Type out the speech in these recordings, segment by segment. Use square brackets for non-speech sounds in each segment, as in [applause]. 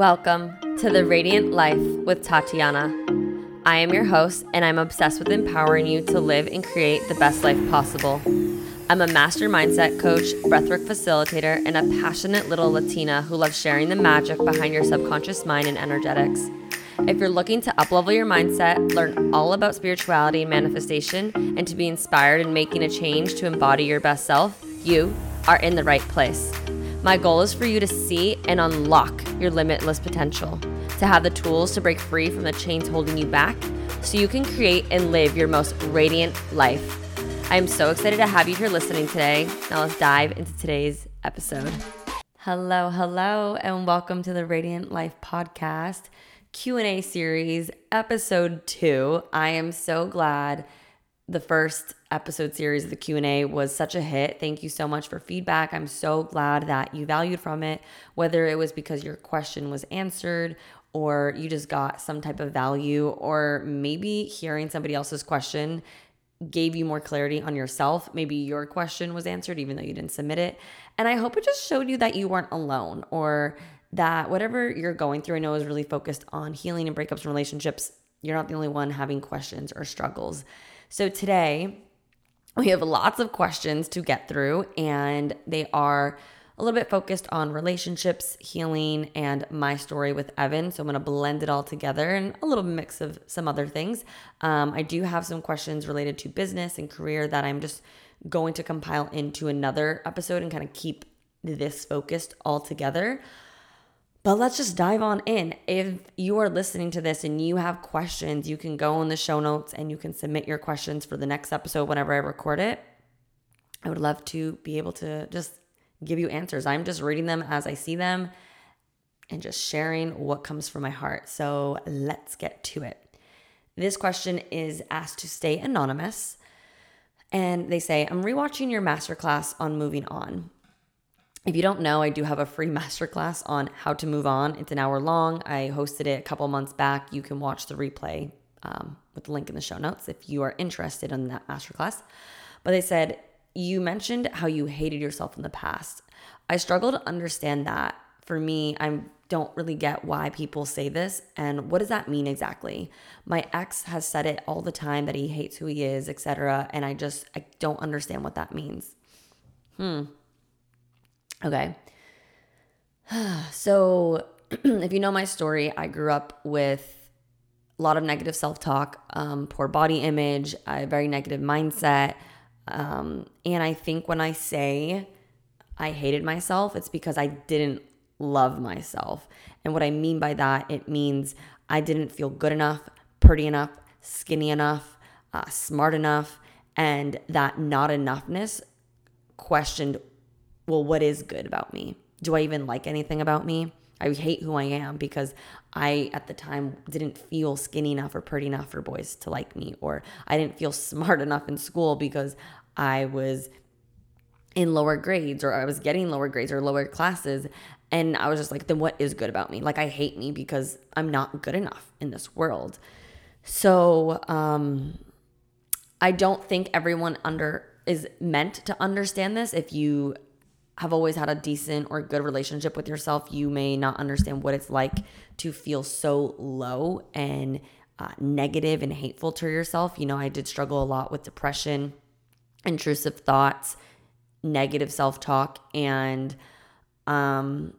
Welcome to the Radiant Life with Tatiana. I am your host, and I'm obsessed with empowering you to live and create the best life possible. I'm a master mindset coach, breathwork facilitator, and a passionate little Latina who loves sharing the magic behind your subconscious mind and energetics. If you're looking to uplevel your mindset, learn all about spirituality and manifestation, and to be inspired in making a change to embody your best self, you are in the right place. My goal is for you to see and unlock your limitless potential, to have the tools to break free from the chains holding you back so you can create and live your most radiant life. I am so excited to have you here listening today. Now let's dive into today's episode. Hello, hello, and welcome to the Radiant Life podcast Q&A series, episode 2. I am so glad the first episode series of the Q&A was such a hit. Thank you so much for feedback. I'm so glad that you valued from it, whether it was because your question was answered or you just got some type of value or maybe hearing somebody else's question gave you more clarity on yourself. Maybe your question was answered even though you didn't submit it. And I hope it just showed you that you weren't alone or that whatever you're going through, I know is really focused on healing and breakups and relationships. You're not the only one having questions or struggles. So today, we have lots of questions to get through, and they are a little bit focused on relationships, healing, and my story with Evan. So I'm going to blend it all together and a little mix of some other things. Um, I do have some questions related to business and career that I'm just going to compile into another episode and kind of keep this focused all together. But let's just dive on in. If you are listening to this and you have questions, you can go in the show notes and you can submit your questions for the next episode whenever I record it. I would love to be able to just give you answers. I'm just reading them as I see them and just sharing what comes from my heart. So let's get to it. This question is asked to stay anonymous. And they say, I'm rewatching your masterclass on moving on. If you don't know, I do have a free [laughs] masterclass on how to move on. It's an hour long. I hosted it a couple months back. You can watch the replay um, with the link in the show notes if you are interested in that masterclass. But they said, You mentioned how you hated yourself in the past. I struggle to understand that. For me, I don't really get why people say this and what does that mean exactly. My ex has said it all the time that he hates who he is, etc. And I just I don't understand what that means. Hmm. Okay. [sighs] So, [clears throat] if you know my story, I grew up with a lot of negative self talk, um, poor body image, a very negative mindset. Um, and I think when I say I hated myself, it's because I didn't love myself. And what I mean by that, it means I didn't feel good enough, pretty enough, skinny enough, uh, smart enough, and that not enoughness questioned well, what is good about me? Do I even like anything about me? I hate who I am because I, at the time, didn't feel skinny enough or pretty enough for boys to like me, or I didn't feel [laughs] smart enough in school because I was in lower grades or I was getting lower grades or lower classes. And I was just like, then what is good about me? Like, I hate me because I'm not good enough in this world. So, um, I don't think everyone under is meant to understand this. If you have always had a decent or good relationship with yourself, you may not understand what it's like to feel so low and uh, negative and hateful to yourself. You know, I did struggle a lot with depression, intrusive thoughts, negative self talk, and um,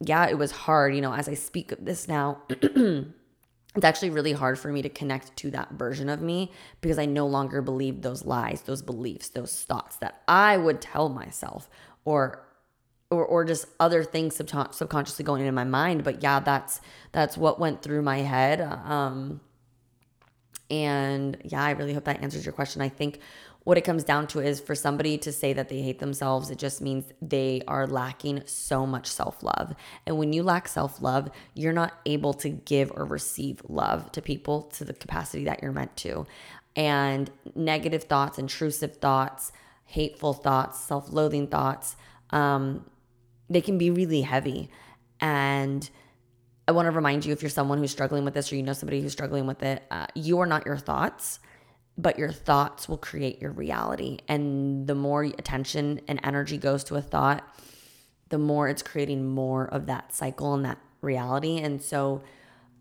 yeah, it was hard. You know, as I speak of this now, [clears throat] it's actually really hard for me to connect to that version of me because I no longer believe those lies, those beliefs, those thoughts that I would tell myself or or or just other things subconsciously going into my mind but yeah that's that's what went through my head um and yeah i really hope that answers your question. I think what it comes down to is for somebody to say that they hate themselves it just means they are lacking so much self-love. And when you lack self-love you're not able to give or receive love to people to the capacity that you're meant to. And negative thoughts intrusive thoughts hateful thoughts, self loathing thoughts, um, they can be really heavy. And I want to remind you if you're someone who's struggling with this or you know somebody who's struggling with it, uh, you are not your thoughts, but your thoughts will create your reality. And the more attention and energy goes to a thought, the more it's creating more of that cycle and that reality. And so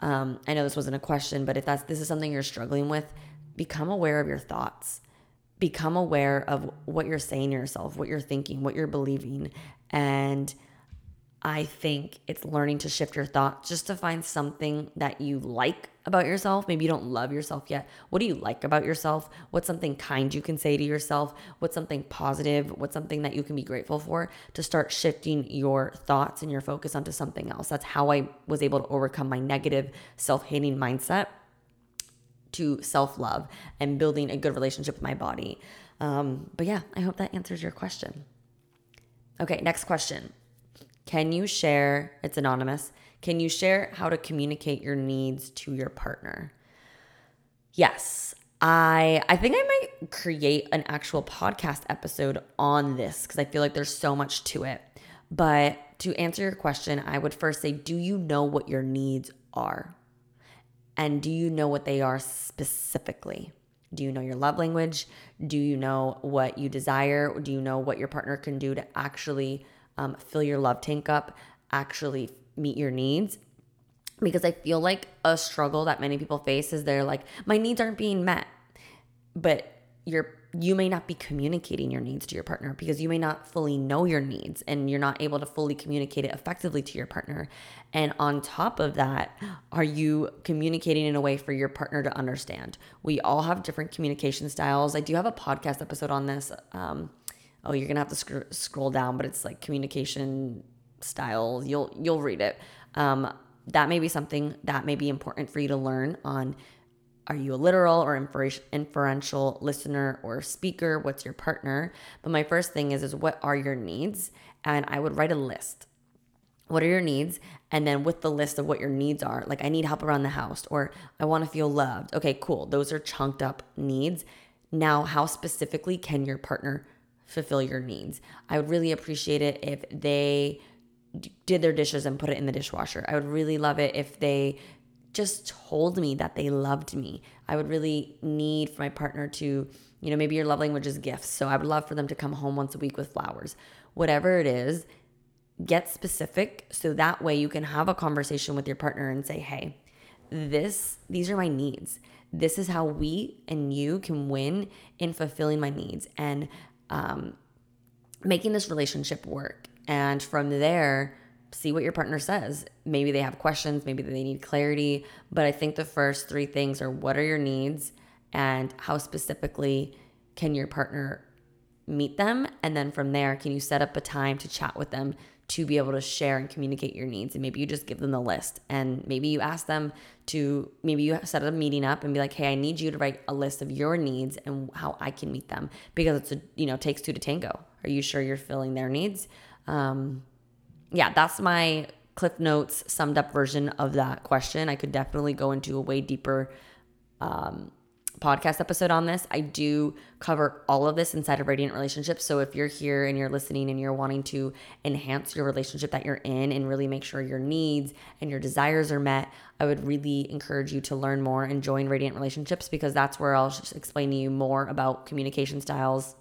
um, I know this wasn't a question, but if that's this is something you're struggling with, become aware of your thoughts. Become aware of what you're saying to yourself, what you're thinking, what you're believing. And I think it's learning to shift your thoughts just to find something that you like about yourself. Maybe you don't love yourself yet. What do you like about yourself? What's something kind you can say to yourself? What's something positive? What's something that you can be grateful for to start shifting your thoughts and your focus onto something else? That's how I was able to overcome my negative self hating mindset to self love and building a good relationship with my body. Um, but yeah, I hope that answers your question. Okay, next question. Can you share? It's anonymous. Can you share how to communicate your needs to your partner? Yes. I I think I might create an actual podcast episode on this because I feel like there's so much to it. But to answer your question, I would first say, do you know what your needs are? And do you know what they are specifically? Do you know your love language? Do you know what you desire? Do you know what your partner can do to actually um, fill your love tank up, actually meet your needs. Because I feel like a struggle that many people face is they're like, my needs aren't being met. But you're you may not be communicating your needs to your partner because you may not fully know your needs and you're not able to fully communicate it effectively to your partner. And on top of that, are you communicating in a way for your partner to understand? We all have different communication styles. I do have a podcast episode on this. Um, oh, you're gonna have to sc- scroll down, but it's like communication styles. You'll you'll read it. Um, that may be something that may be important for you to learn on. Are you a literal or inferential listener or speaker? What's your partner? But my first thing is is what are your needs? And I would write a list. What are your needs? And then with the list of what your needs are, like I need help around the house or I want to feel loved. Okay, cool. Those are chunked up needs. Now, how specifically can your partner fulfill your needs. I would really appreciate it if they did their dishes and put it in the dishwasher. I would really love it if they just told me that they loved me. I would really need for my partner to, you know, maybe your love language is gifts. So I would love for them to come home once a week with flowers. Whatever it is, get specific so that way you can have a conversation with your partner and say, "Hey, this these are my needs. This is how we and you can win in fulfilling my needs." And um, making this relationship work. And from there, see what your partner says. Maybe they have questions, maybe they need clarity. But I think the first three things are what are your needs and how specifically can your partner meet them? And then from there, can you set up a time to chat with them to be able to share and communicate your needs. And maybe you just give them the list and maybe you ask them to, maybe you set up a meeting up and be like, hey, I need you to write a list of your needs and how I can meet them because it's a, you know, takes two to tango. Are you sure you're filling their needs? Um, yeah, that's my Cliff Notes summed up version of that question. I could definitely go into a way deeper um, podcast episode on this. I do cover all of this inside of Radiant Relationships. So if you're here and you're listening and you're wanting to enhance your relationship that you're in and really make sure your needs and your desires are met, I would really encourage you to learn more and join Radiant Relationships because that's where I'll explain to you more about communication styles.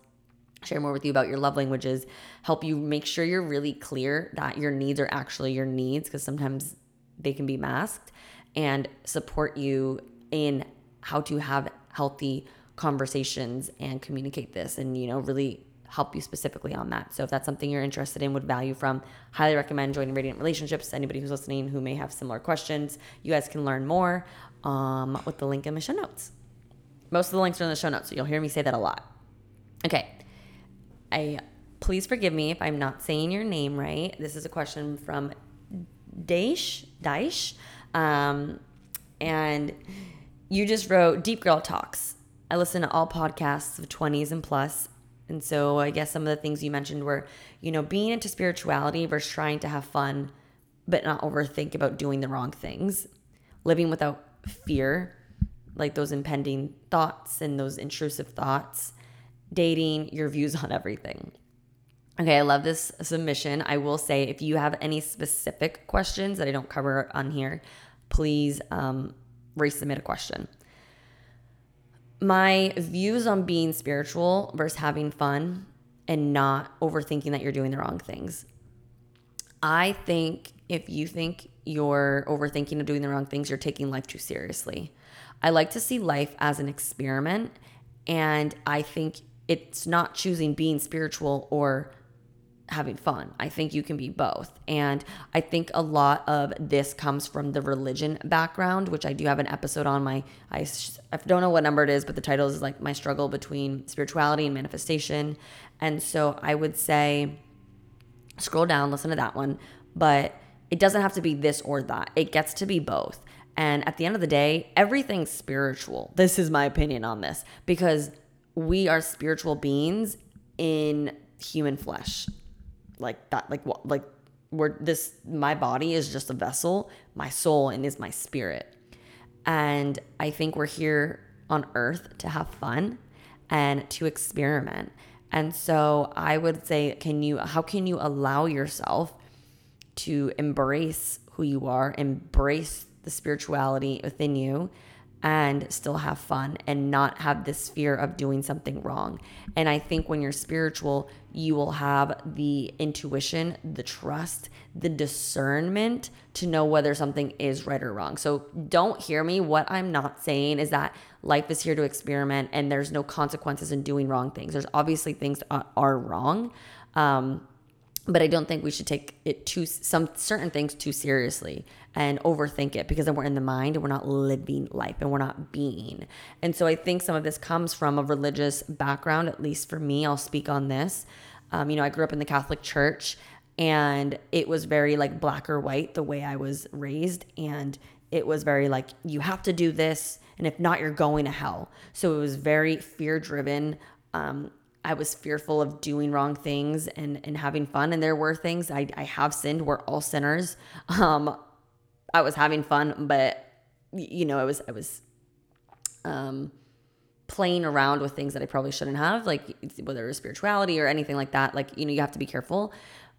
Share more with you about your love languages, help you make sure you're really clear that your needs are actually your needs because sometimes they can be masked, and support you in how to have healthy conversations and communicate this and, you know, really help you specifically on that. So if that's something you're interested in, would value from, highly recommend joining Radiant Relationships. Anybody who's listening who may have similar questions, you guys can learn more um, with the link in the show notes. Most of the links are in the show notes, so you'll hear me say that a lot. Okay. I please forgive me if I'm not saying your name right. This is a question from Daish. Daish. Um, and you just wrote Deep Girl Talks. I listen to all podcasts of 20s and plus, And so I guess some of the things you mentioned were, you know, being into spirituality versus trying to have fun, but not overthink about doing the wrong things, living without fear, like those impending thoughts and those intrusive thoughts, dating, your views on everything. Okay, I love this submission. I will say if you have any specific questions that I don't cover on here, please um, resubmit a question. My views on being spiritual versus having fun and not overthinking that you're doing the wrong things. I think if you think you're overthinking of doing the wrong things, you're taking life too seriously. I like to see life as an experiment. And I think it's not choosing being spiritual or having fun. I think you can be both. And I think a lot of this comes from the religion background, which I do have an episode on my I, I don't know what number it is, but the title is like my struggle between spirituality and manifestation. And so I would say scroll down, listen to that one, but it doesn't have to be this or that. It gets to be both. And at the end of the day, everything's spiritual. This is my opinion on this because we are spiritual beings in human flesh. Like that, like what, like we're this, my body is just a vessel, my soul, and is my spirit. And I think we're here on earth to have fun and to experiment. And so I would say, can you, how can you allow yourself to embrace who you are, embrace the spirituality within you and still have fun and not have this fear of doing something wrong. And I think when you're spiritual, you will have the intuition, the trust, the discernment to know whether something is right or wrong. So don't hear me. What I'm not saying is that life is here to experiment and there's no consequences in doing wrong things. There's obviously things that are wrong. Um, but I don't think we should take it too some certain things too seriously and overthink it because then we're in the mind and we're not living life and we're not being. And so I think some of this comes from a religious background, at least for me. I'll speak on this. Um, you know, I grew up in the Catholic Church and it was very like black or white the way I was raised. And it was very like, you have to do this. And if not, you're going to hell. So it was very fear driven. Um, I was fearful of doing wrong things and, and having fun. And there were things I, I have sinned. We're all sinners. Um, I was having fun, but you know, I was, I was, um, playing around with things that I probably shouldn't have, like whether it was spirituality or anything like that. Like, you know, you have to be careful.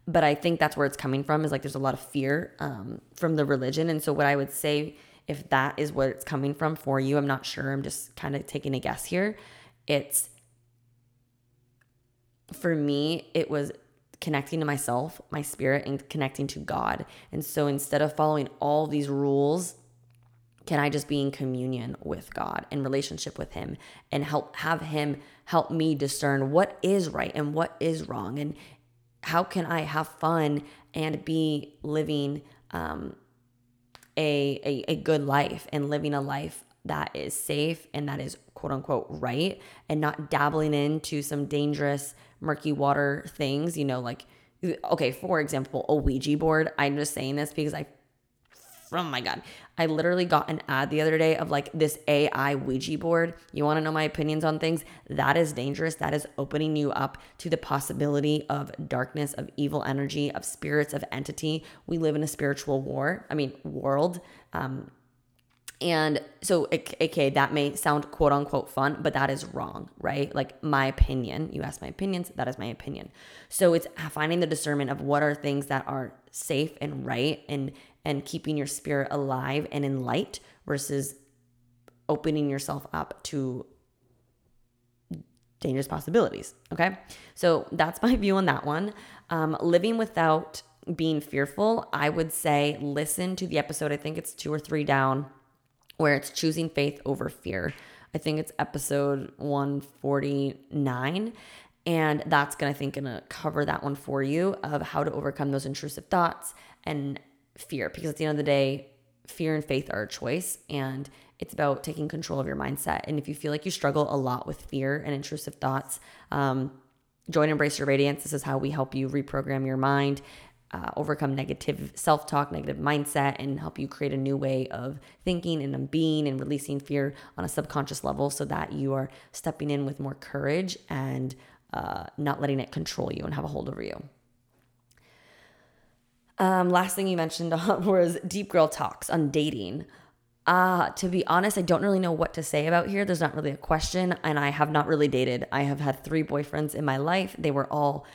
But I think that's where it's coming from is like there's a lot of fear um, from the religion. And so, what I would say, if that is where it's coming from for you, I'm not sure. I'm just kind of taking a guess here. It's for me, it was connecting to myself, my spirit, and connecting to God. And so instead of following all these rules, can I just be in communion with God, in relationship with Him, and help have Him help me discern what is right and what is wrong, and how can I have fun and be living um, a, a a good life and living a life that is safe and that is quote unquote right, and not dabbling into some dangerous murky water things, you know, like, okay, for example, a Ouija board. I'm just saying this because I, oh my God, I literally got an ad the other day of like this AI Ouija board. You want to know my opinions on things? That is dangerous. That is opening you up to the possibility of darkness, of evil energy, of spirits, of entity. We live in a spiritual war, I mean, world. Um, and so, okay, that may sound quote unquote fun, but that is wrong, right? Like my opinion, you ask my opinions, that is my opinion. So it's finding the discernment of what are things that are safe and right and and keeping your spirit alive and in light versus opening yourself up to dangerous possibilities. Okay. So that's [laughs] my view on that one. Um, living without being fearful, I would say listen to the episode. I think it's two or three down where it's choosing faith over fear. I think it's episode 149 and that's gonna I think gonna cover that one for you of how to overcome those intrusive thoughts and fear because at the end of the day fear and faith are a choice and it's about taking control of your mindset and if you feel like you struggle a lot with fear and intrusive thoughts um, join embrace your radiance this is how we help you reprogram your mind uh, overcome negative self talk, negative mindset, and help you create a new way of thinking and being and releasing fear on a subconscious level so that you are stepping in with more courage and uh, not letting it control you and have a hold over you. Um, last thing you mentioned [laughs] was deep girl talks on dating. Uh, to be honest, I don't really know what to say about here. There's not really a question, and I have not really dated. I have had three boyfriends in my life. They were all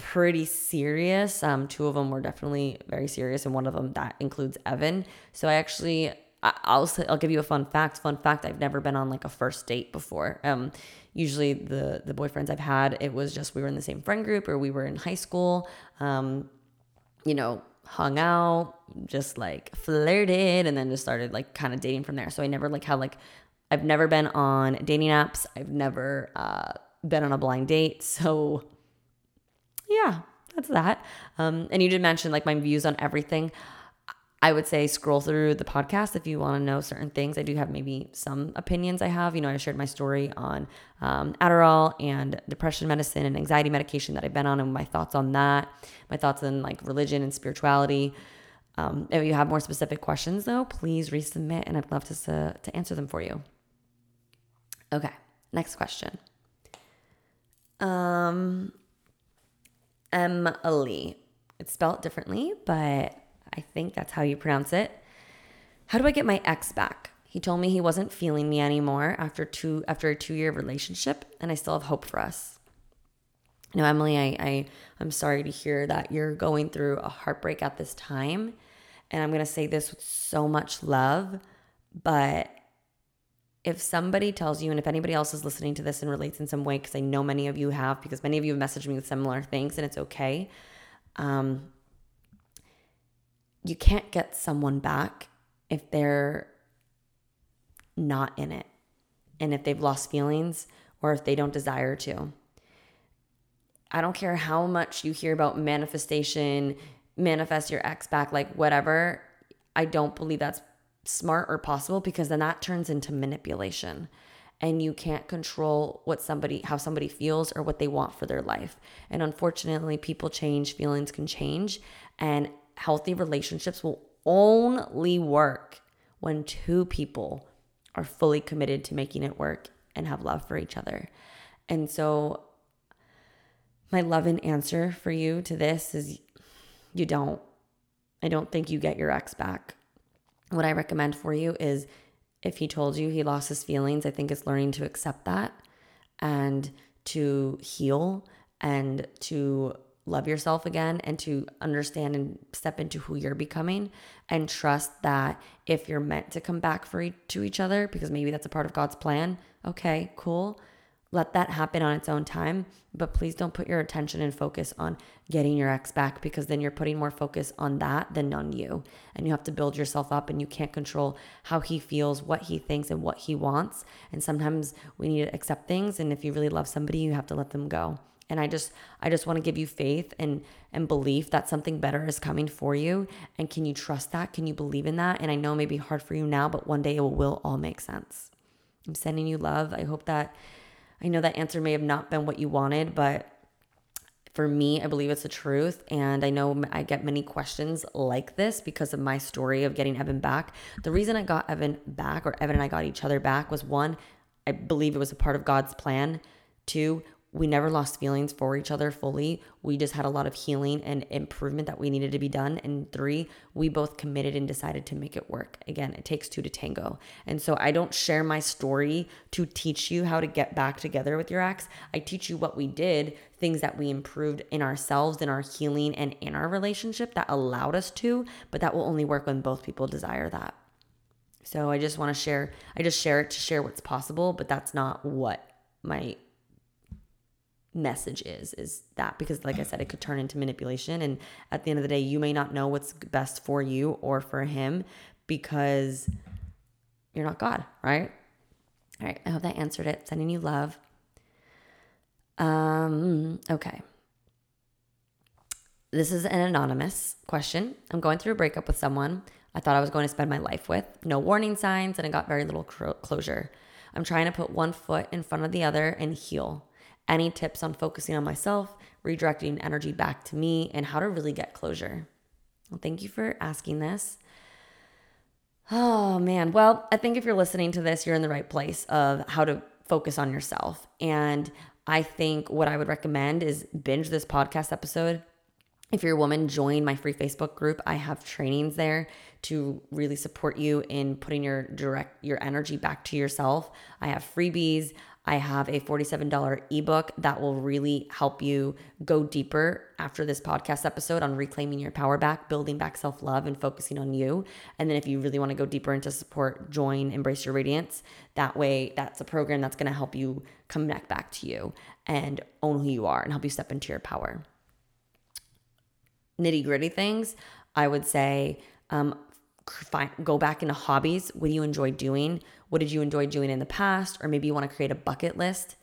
pretty serious. Um, two of them were definitely very serious, and one of them that includes Evan. So I actually, I'll I'll give you a fun fact. Fun fact: I've never been on like a first date before. Um, usually the the boyfriends I've had, it was just we were in the same friend group or we were in high school. Um, you know, hung out, just like flirted, and then just started like kind of dating from there. So I never like had like, I've never been on dating apps. I've never uh, been on a blind date. [laughs] So yeah, that's that. Um, and you did mention like my views on everything. I would say scroll through the podcast if you want to know certain things. I do have maybe some opinions I have. You know, I shared my story on um, Adderall and depression medicine and anxiety medication that I've been on and my thoughts on that, my thoughts on like religion and spirituality. Um, if you have more specific questions though, please resubmit and I'd love to, to answer them for you. Okay, next question. Um, Emily. It's spelled differently, but I think that's how you pronounce it. How do I get my ex back? He told me he wasn't feeling me anymore after two after a two year relationship, and I still have hope for us. Now, Emily, I, I I'm sorry to hear that you're going through a heartbreak at this time. And I'm gonna say this with so much love, but if somebody tells you, and if anybody else is listening to this and relates in some way, because I know many of you have, because many of you have messaged me with similar things, and it's okay. Um, you can't get someone back if they're not in it and if they've lost feelings or if they don't desire to. I don't care how much you hear about manifestation, manifest your ex back, like whatever. I don't believe that's smart or possible because then that turns into manipulation and you can't control what somebody how somebody feels or what they want for their life. And unfortunately, people change, feelings can change, and healthy relationships will only work when two people are fully committed to making it work and have love for each other. And so, my love and answer for you to this is you don't. I don't think you get your ex back. What I recommend for you is if he told you he lost his feelings, I think it's learning to accept that and to heal and to love yourself again and to understand and step into who you're becoming and trust that if you're meant to come back for e- to each other because maybe that's a part of God's plan, okay, cool. Let that happen on its own time, but please don't put your attention and focus on getting your ex back because then you're putting more focus on that than on you. And you have to build yourself up and you can't control how he feels, what he thinks, and what he wants. And sometimes we need to accept things. And if you really love somebody, you have to let them go and i just i just want to give you faith and and belief that something better is coming for you and can you trust that can you believe in that and i know it may be hard for you now but one day it will, all make sense i'm sending you love i hope that i know that answer may have not been what you wanted but for me, I believe it's the truth. And I know I get many questions like this because of my story of getting Evan back. The reason I got Evan back, or Evan and I got each other back, was one, I believe it was a part of God's plan. Two, we never lost feelings for each other fully. We just had a lot of healing and improvement that we needed to be done. And three, we both committed and decided to make it work. Again, it takes two to tango. And so I don't share my story to teach you how to get back together with your ex. I teach you what we did, things that we improved in ourselves, in our healing, and in our relationship that allowed us to, but that will only work when both people desire that. So I just want to share, I just share it to share what's possible, but that's not what my message is is that because like i said it could turn into manipulation. And at the end of the day you may not know what's best for you or for him because you're not god right? All right. I hope that answered it. Sending you love. Um okay. This is an anonymous question. I'm going through a breakup with someone i thought i was going to spend my life with. No warning signs and i got very little closure. I'm trying to put one foot in front of the other and heal any tips on focusing on myself, redirecting energy back to me, and how to really get closure? Well, thank you for asking this. Oh man. Well, I think if you're listening to this, you're in the right place of how to focus on yourself. And I think what I would recommend is binge this podcast episode. If you're a woman, join my free Facebook group. I have trainings there to really support you in putting your direct your energy back to yourself. I have freebies. I have a $47 ebook that will really help you go deeper after this podcast episode on reclaiming your power back, building back self love, and focusing on you. And then if you really want to go deeper into support, join Embrace Your Radiance. That way, that's a program that's going to help you connect back to you and own who you are and help you step into your power. nitty gritty things, I would say um, find, go back into hobbies. What do you enjoy doing? What did you enjoy doing in the past? Or maybe you want to create a bucket list.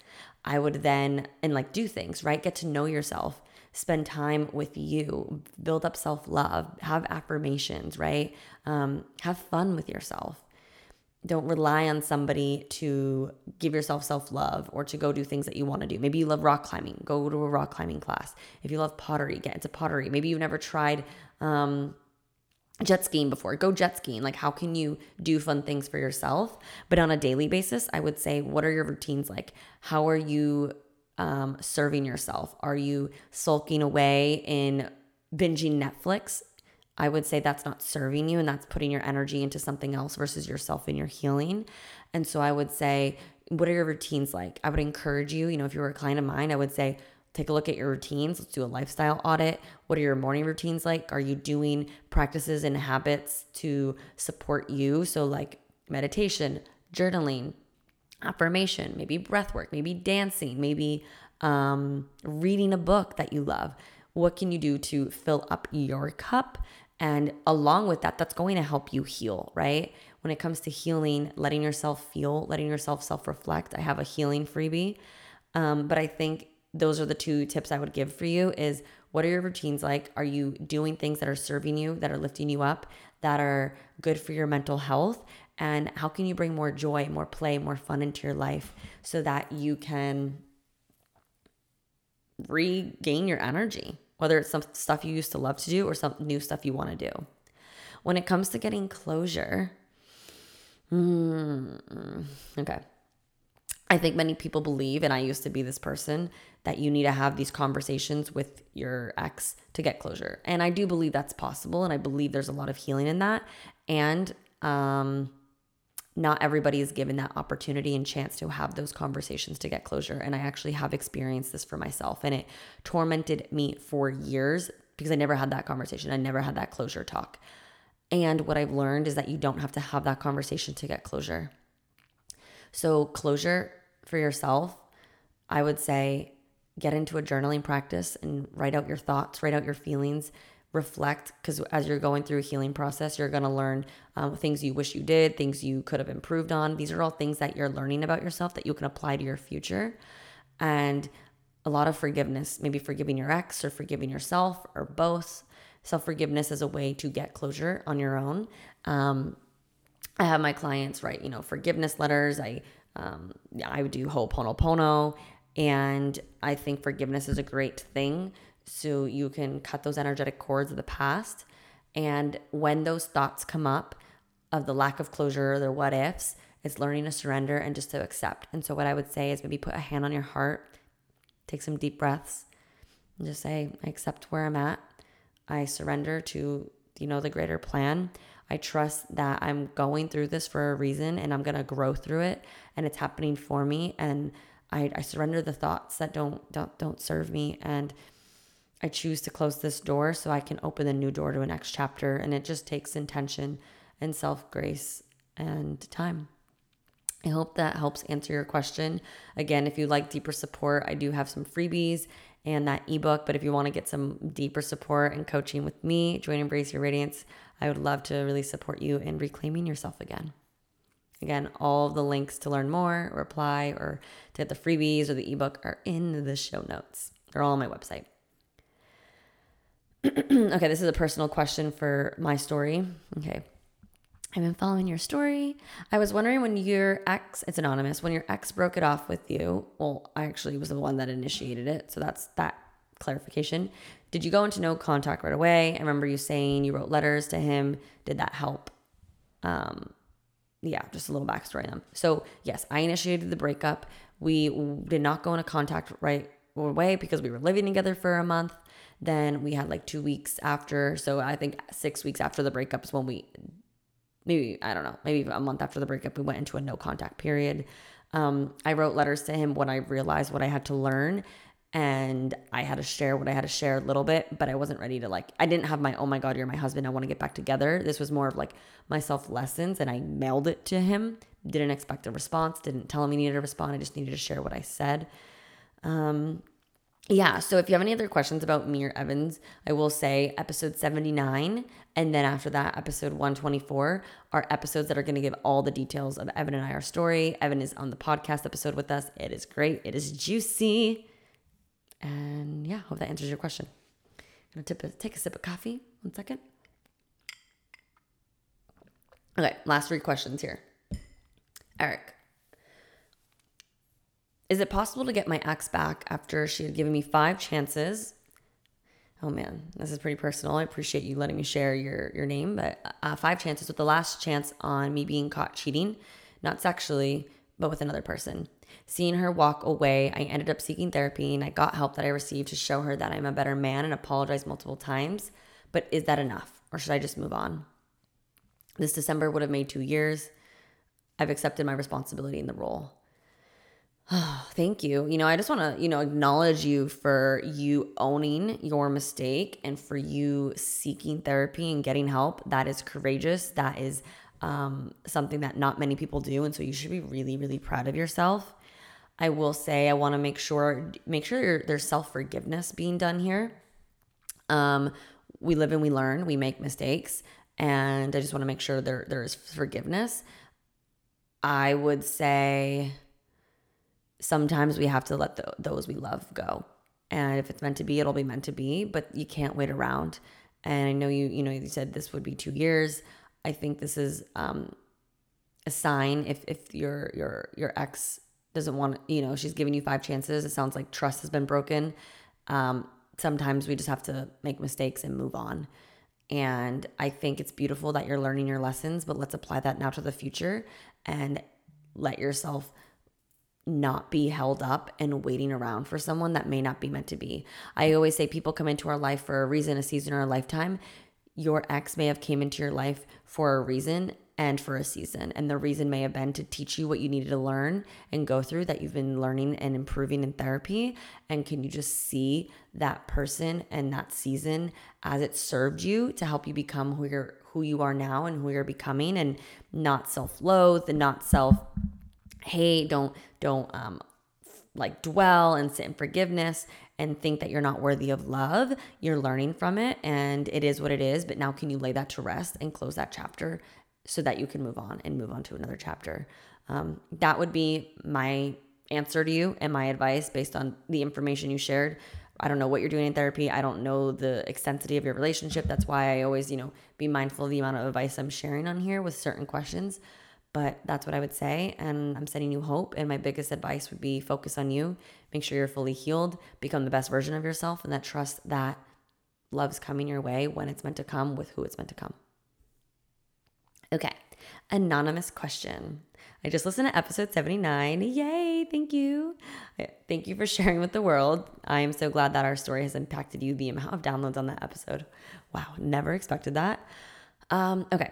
I would then, and like do things, right? Get to know yourself, spend time with you, build up self love, have affirmations, right? Um, have fun with yourself. Don't rely on somebody to give yourself self love or to go do things that you want to do. Maybe you love rock climbing, go to a rock climbing class. If you love pottery, get into pottery. Maybe you've never tried, um, jet skiing before. Go jet skiing. Like, how can you do fun things for yourself? But on a daily basis, I would say, what are your routines like? How are you um, serving yourself? Are you sulking away in binging Netflix? I would say that's not serving you and that's putting your energy into something else versus yourself and your healing. And so I would say, what are your routines like? I would encourage you, you know, if you were a client of mine, I would say, Take a look at your routines. Let's do a lifestyle audit. What are your morning routines like? Are you doing practices and habits to support you? So, like meditation, journaling, affirmation, maybe breath work, maybe dancing, maybe um, reading a book that you love. What can you do to fill up your cup? And along with that, that's going to help you heal, right? When it comes to healing, letting yourself feel, letting yourself self reflect, I have a healing freebie. Um, but I think those are the two tips I would give for you is what are your routines like? Are you doing things that are serving you, that are lifting you up, that are good for your mental health? And how can you bring more joy, more play, more fun into your life so that you can regain your energy, whether it's some stuff you used to love to do or some new stuff you want to do. When it comes to getting closure, hmm, okay. I think many people believe, and I used to be this person, that you need to have these conversations with your ex to get closure. And I do believe that's possible. And I believe there's a lot of healing in that. And um, not everybody is given that opportunity and chance to have those conversations to get closure. And I actually have experienced this for myself. And it tormented me for years because I never had that conversation. I never had that closure talk. And what I've learned is that you don't have to have that conversation to get closure. So, closure for yourself, I would say get into a journaling practice and write out your thoughts, write out your feelings, reflect. Because as you're going through a healing process, you're going to learn um, things you wish you did, things you could have improved on. These are all things that you're learning about yourself that you can apply to your future. And a lot of forgiveness, maybe forgiving your ex or forgiving yourself or both. Self forgiveness is a way to get closure on your own. Um, I have my clients write, you know, forgiveness letters. I um, I would do Ho'oponopono, and I think forgiveness is a great thing. So you can cut those energetic cords of the past. And when those thoughts come up of the lack of closure, the what ifs, it's learning to surrender and just to accept. And so, what I would say is maybe put a hand on your heart, take some deep breaths, and just say, I accept where I'm at. I surrender to, you know, the greater plan. I trust that I'm going through this for a reason and I'm going to grow through it and it's happening for me and I, I surrender the thoughts that don't don't don't serve me and I choose to close this door so I can open the new door to a next chapter and it just takes intention and self-grace and time. I hope that helps answer your question. Again, if you like deeper support, I do have some freebies and that ebook. But if you want to get some deeper support and coaching with me, join Embrace Your Radiance. I would love to really support you in reclaiming yourself again. Again, all the links to learn more or apply or to get the freebies or the ebook are in the show notes. They're all on my website. [clears throat] okay, this is a personal question for my story. Okay. I've been following your story. I was wondering when your ex, it's anonymous, when your ex broke it off with you. Well, I actually was the one that initiated it. So that's that clarification. Did you go into no contact right away? I remember you saying you wrote letters to him. Did that help? Um, yeah, just a little backstory on them. So, yes, I initiated the breakup. We did not go into contact right away because we were living together for a month. Then we had like two weeks after. So, I think six weeks after the breakup is when we, maybe, I don't know, maybe a month after the breakup, we went into a no contact period. Um, I wrote letters to him when I realized what I had to learn and I had to share what I had to share a little bit, but I wasn't ready to like, I didn't have my, oh my God, you're my husband. I want to get back together. This was more of like myself lessons and I mailed it to him. Didn't expect a response, didn't tell him he needed to respond. I just needed to share what I said. Um, yeah, so if you have any other questions about me or Evans, I will say episode 79 and then after that episode 124 are episodes that are going to give all the details of Evan and I our story. Evan is on the podcast episode with us. It is great. It is juicy. And yeah, hope that answers your question. I'm going to take a sip of coffee. One second. Okay, last three questions here. Eric, is it possible to get my ex back after she had given me five chances? Oh man, this is pretty personal. I appreciate you letting me share your your name, but uh, five chances with the last chance on me being caught cheating, not sexually, but with another person. Seeing her walk away, I ended up seeking therapy and I got help that I received to show her that I'm a better man and apologized multiple times. But is that enough, or should I just move on? This December would have made two years. I've accepted my responsibility in the role. Oh, [sighs] thank you. You know, I just want to, you know, acknowledge you for you owning your mistake and for you seeking therapy and getting help. That is courageous. That is um, something that not many people do. And so you should be really, really proud of yourself. I will say, I want to make sure, make sure there's self forgiveness being done here. Um, we live and we learn, we make mistakes. And I just want to make sure there, there is forgiveness. I would say, sometimes we have to let the, those we love go. And if it's meant to be, it'll be meant to be, but you can't wait around. And I know you, you know, you said this would be two years. I think this is um, a sign if if your your your ex doesn't want, you know, she's giving you five chances. It sounds like trust has been broken. Um, sometimes we just have to make mistakes and move on. And I think it's beautiful that you're learning your lessons, but let's apply that now to the future and let yourself not be held up and waiting around for someone that may not be meant to be. I always say people come into our life for a reason, a season, or a lifetime. Your ex may have came into your life for a reason and for a season. And the reason may have been to teach you what you needed to learn and go through that you've been learning and improving in therapy. And can you just see that person and that season as it served you to help you become who you're who you are now and who you're becoming and not self-loathe and not self hate, don't don't um like dwell and sit in forgiveness and think that you're not worthy of love. You're learning from it and it is what it is, but now can you lay that to rest and close that chapter so that you can move on and move on to another chapter? Um, that would be my answer to you and my advice based on the information you shared. I don't know what you're doing in therapy. I don't know the extensity of your relationship. That's why I always, you know, be mindful of the amount of advice I'm sharing on here with certain questions. But that's what I would say. And I'm sending you hope. And my biggest advice would be focus on you, make sure you're fully healed, become the best version of yourself, and that trust that love's coming your way when it's meant to come with who it's meant to come. Okay, anonymous question. I just listened to episode 79. Yay, thank you. Thank you for sharing with the world. I am so glad that our story has impacted you, the amount of downloads on that episode. Wow, never expected that. Um, okay,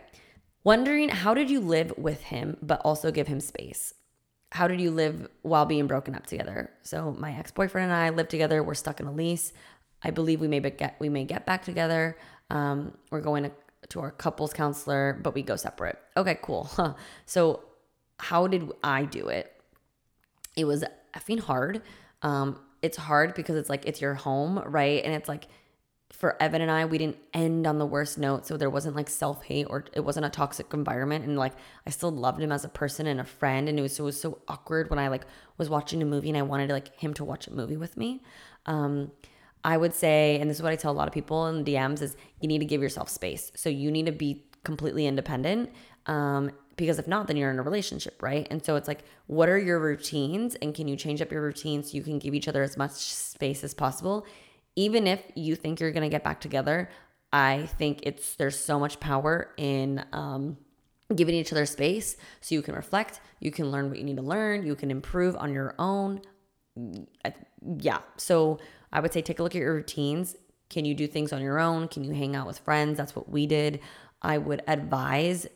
Wondering how did you live with him, but also give him space? How did you live while being broken up together? So my ex boyfriend and I live together. We're stuck in a lease. I believe we may get we may get back together. Um, we're going to, to our couples counselor, but we go separate. Okay, cool. Huh. [laughs] So how did I do it? It was effing hard. Um, it's hard because it's like it's your home, right? And it's like for Evan and I, we didn't end on the worst note. So there wasn't like self hate or it wasn't a toxic environment. And like I still loved him as a person and a friend. And it was, it was so awkward when I like was watching a movie and I wanted like him to watch a movie with me. Um, I would say, and this is what I tell a lot of people in DMs is you need to give yourself space. So you need to be completely independent. Um, because if not, then you're in a relationship, right? And so it's like, what are your routines? And can you change up your routines so you can give each other as much space as possible? Even if you think you're going to get back together, I think it's there's so much power in um, giving each other space so you can reflect, you can learn what you need to learn, you can improve on your own. Yeah. So I would say take a look at your routines. Can you do things on your own? Can you hang out with friends? That's what we did. I would advise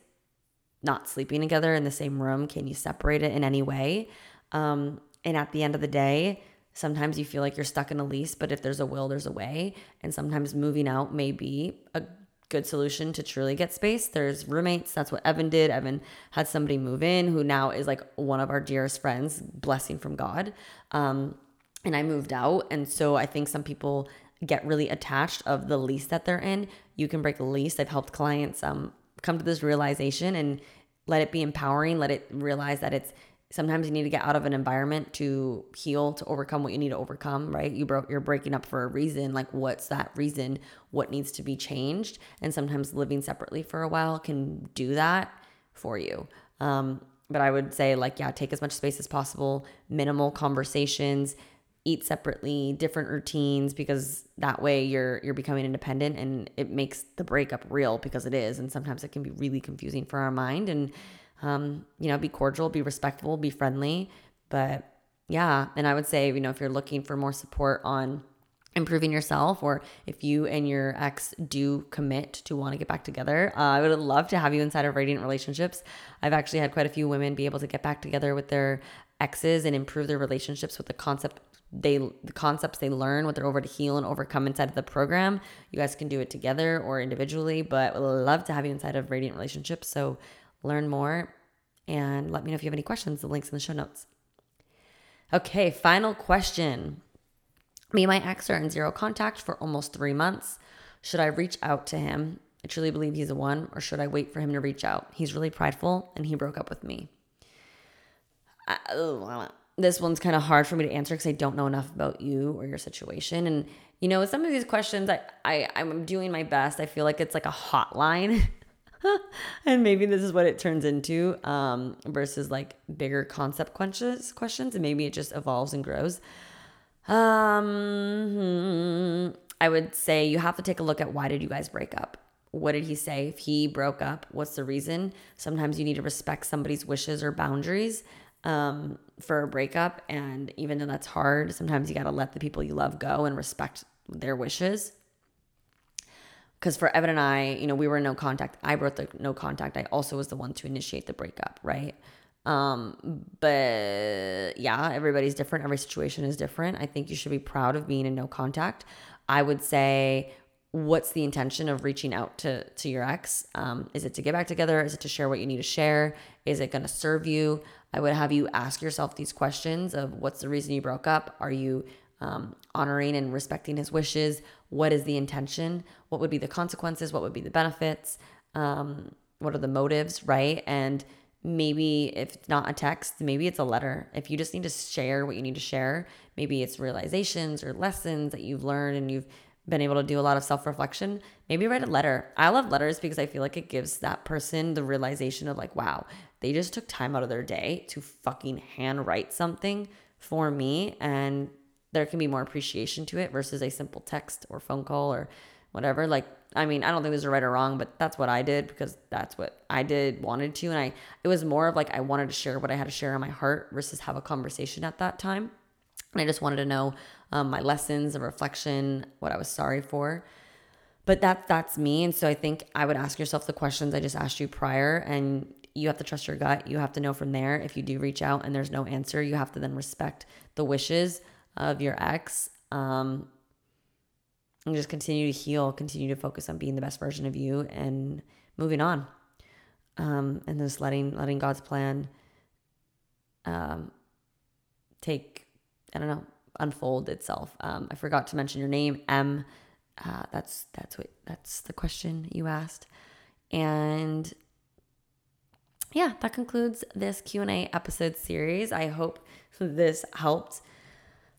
not sleeping together in the same room. Can you separate it in any way? Um, and at the end of the day, Sometimes you feel like you're stuck in a lease, but if there's a will, there's a way. And sometimes moving out may be a good solution to truly get space. There's roommates. That's what Evan did. Evan had somebody move in who now is like one of our dearest friends, blessing from God. Um, and I moved out. And so I think some people get really attached of the lease that they're in. You can break a lease. I've helped clients um, come to this realization and let it be empowering. Let it realize that it's sometimes you need to get out of an environment to heal to overcome what you need to overcome right? You broke you're breaking up for a reason like what's that reason? What needs to be changed? And sometimes living separately for a while can do that for you. Um, but i would say like yeah take as much space as possible minimal conversations eat separately different routines because that way you're you're becoming independent and it makes the breakup real because it is. And sometimes it can be really confusing for our mind and um, you know, be cordial, be respectful, be friendly. But yeah, and I would say, you know, if you're looking for more support on improving yourself or if you and your ex do commit to want to get back together uh, i would love to have you inside of radiant relationships. I've actually had quite a few women be able to get back together with their exes and improve their relationships with the concept they the concepts they learn what they're over to heal and overcome inside of the program. You guys can do it together or individually but would love to have you inside of radiant relationships. So learn more and let me know if you have any questions. The link's in the show notes. Okay, final question. Me and my ex are in zero contact for almost three months. Should I reach out to him? I truly believe he's the one, or should I wait for him to reach out? He's really prideful and he broke up with me. I, uh, this one's kind of hard for me to answer because I don't know enough about you or your situation. And, you know, some of these questions, I, I, I'm doing my best. I feel like it's like a hotline. [laughs] [laughs] and maybe this is what it turns into um, versus like bigger concept questions questions and maybe it just evolves and grows. Um, i would say you have to take a look at why did you guys break up? What did he say? If he broke up what's the reason? Sometimes you need to respect somebody's wishes or boundaries um, for a breakup and even though that's hard sometimes you got to let the people you love go and respect their wishes because for Evan and I, you know, we were in no contact. I broke the no contact. I also was the one to initiate the breakup, right? Um, but yeah, everybody's different. Every situation is different. I think you should be proud of being in no contact. I would say, what's the intention of reaching out to to your ex? Um, is it to get back together? Is it to share what you need to share? Is it going to serve you? I would have you ask yourself these questions of what's the reason you broke up? Are you um, honoring and respecting his wishes? What is the intention? What would be the consequences? What would be the benefits? Um, what are the motives, right? And maybe if it's not a text, maybe it's a letter. If you just need to share what you need to share, maybe it's realizations or lessons that you've learned and you've been able to do a lot of self reflection, maybe write a letter. I love letters because I feel like it gives that person the realization of like, wow, they just took time out of their day to fucking handwrite something for me. And there can be more appreciation to it versus a simple text or phone call or whatever. Like, I mean, I don't think there's a right or wrong, but that's what I did because that's what I did, wanted to. And I, it was more of like I wanted to share what I had to share in my heart versus have a conversation at that time. And I just wanted to know um, my lessons, a reflection, what I was sorry for. But that that's me. And so I think I would ask yourself the questions I just asked you prior and you have to trust your gut. You have to know from there. If you do reach out and there's no answer, you have to then respect the wishes of your ex. Um, and just continue to heal, continue to focus on being the best version of you and moving on. Um, and just letting letting God's plan um, take, I don't know, unfold itself. Um, I forgot to mention your name, M. Uh, that's that's what that's the question you asked, and yeah, that concludes this Q and A episode series. I hope this helped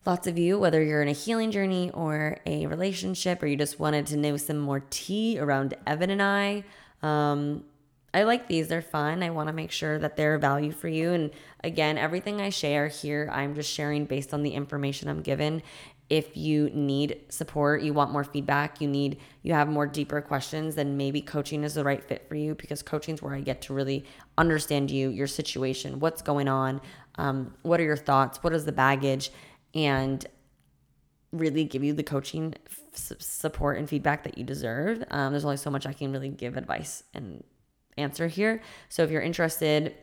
lots of you, whether you're in a healing journey or a relationship, or you just wanted to know some more tea around Evan and I. Um, I like these, they're fun. I want to make sure that they're value for you. And again, everything I share here, I'm just sharing based on the information I'm given. If you need support, you want more feedback, you need, you have more deeper questions, then maybe coaching is the right fit for you because coaching is where I get to really understand you, your situation, what's going on, um, what are your thoughts, what is the baggage and really give you the coaching support and feedback that you deserve. Um, there's only so much I can really give advice and answer here. So if you're interested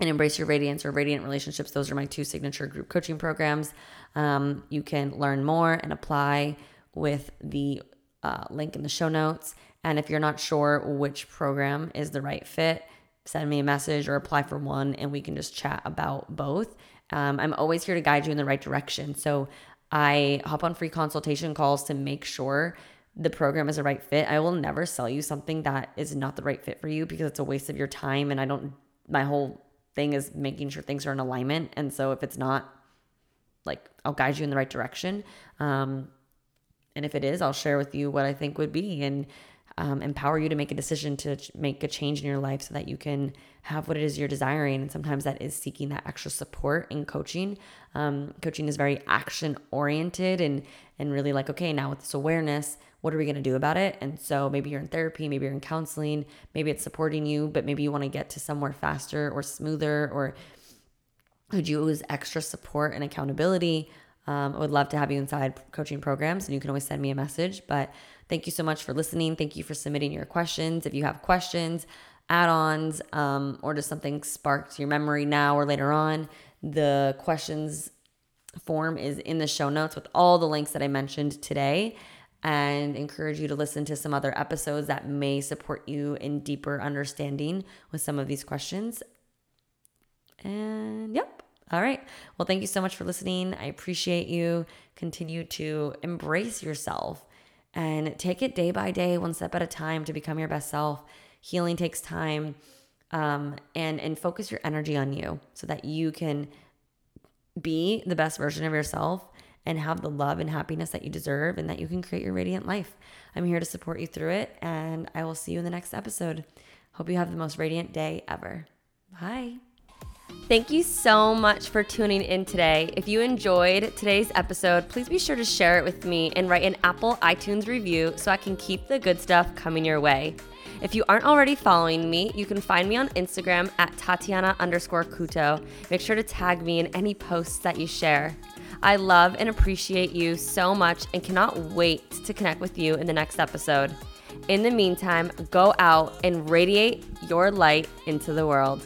in Embrace Your Radiance or Radiant Relationships, those are my two signature group coaching programs. Um, you can learn more and apply with the uh, link in the show notes. And if you're not sure which program is the right fit, send me a message or apply for one and we can just chat about both Um, I'm always here to guide you in the right direction. So I hop on free consultation calls to make sure the program is a right fit. I will never sell you something that is not the right fit for you because it's a waste of your time. And I don't, my whole thing is making sure things are in alignment. And so if it's not, like, I'll guide you in the right direction. Um, and if it is, I'll share with you what I think would be and um, empower you to make a decision to make a change in your life so that you can have what it is you're desiring. And sometimes that is seeking that extra support in coaching. Um, coaching is very action oriented and and really like, okay, now with this awareness, what are we going to do about it? And so maybe you're in therapy, maybe you're in counseling, maybe it's supporting you, but maybe you want to get to somewhere faster or smoother or could you use extra support and accountability? Um, I would love to have you inside coaching programs, and you can always send me a message. But thank you so much for listening. Thank you for submitting your questions. If you have questions, add ons, um, or just something sparked your memory now or later on, the questions form is in the show notes with all the links that I mentioned today and encourage you to listen to some other episodes that may support you in deeper understanding with some of these questions. And yep. All right. Well, thank you so much for listening. I appreciate you. Continue to embrace yourself and take it day by day, one step at a time to become your best self. Healing takes time. Um, and and focus your energy on you so that you can be the best version of yourself and have the love and happiness that you deserve and that you can create your radiant life. I'm here to support you through it, and I will see you in the next episode. Hope you have the most radiant day ever. Bye. Thank you so much for tuning in today. If you enjoyed today's episode, please be sure to share it with me and write an Apple iTunes review so I can keep the good stuff coming your way. If you aren't already following me, you can find me on Instagram at Tatiana underscore Couto. Make sure to tag me in any posts that you share. I love and appreciate you so much and cannot wait to connect with you in the next episode. In the meantime, go out and radiate your light into the world.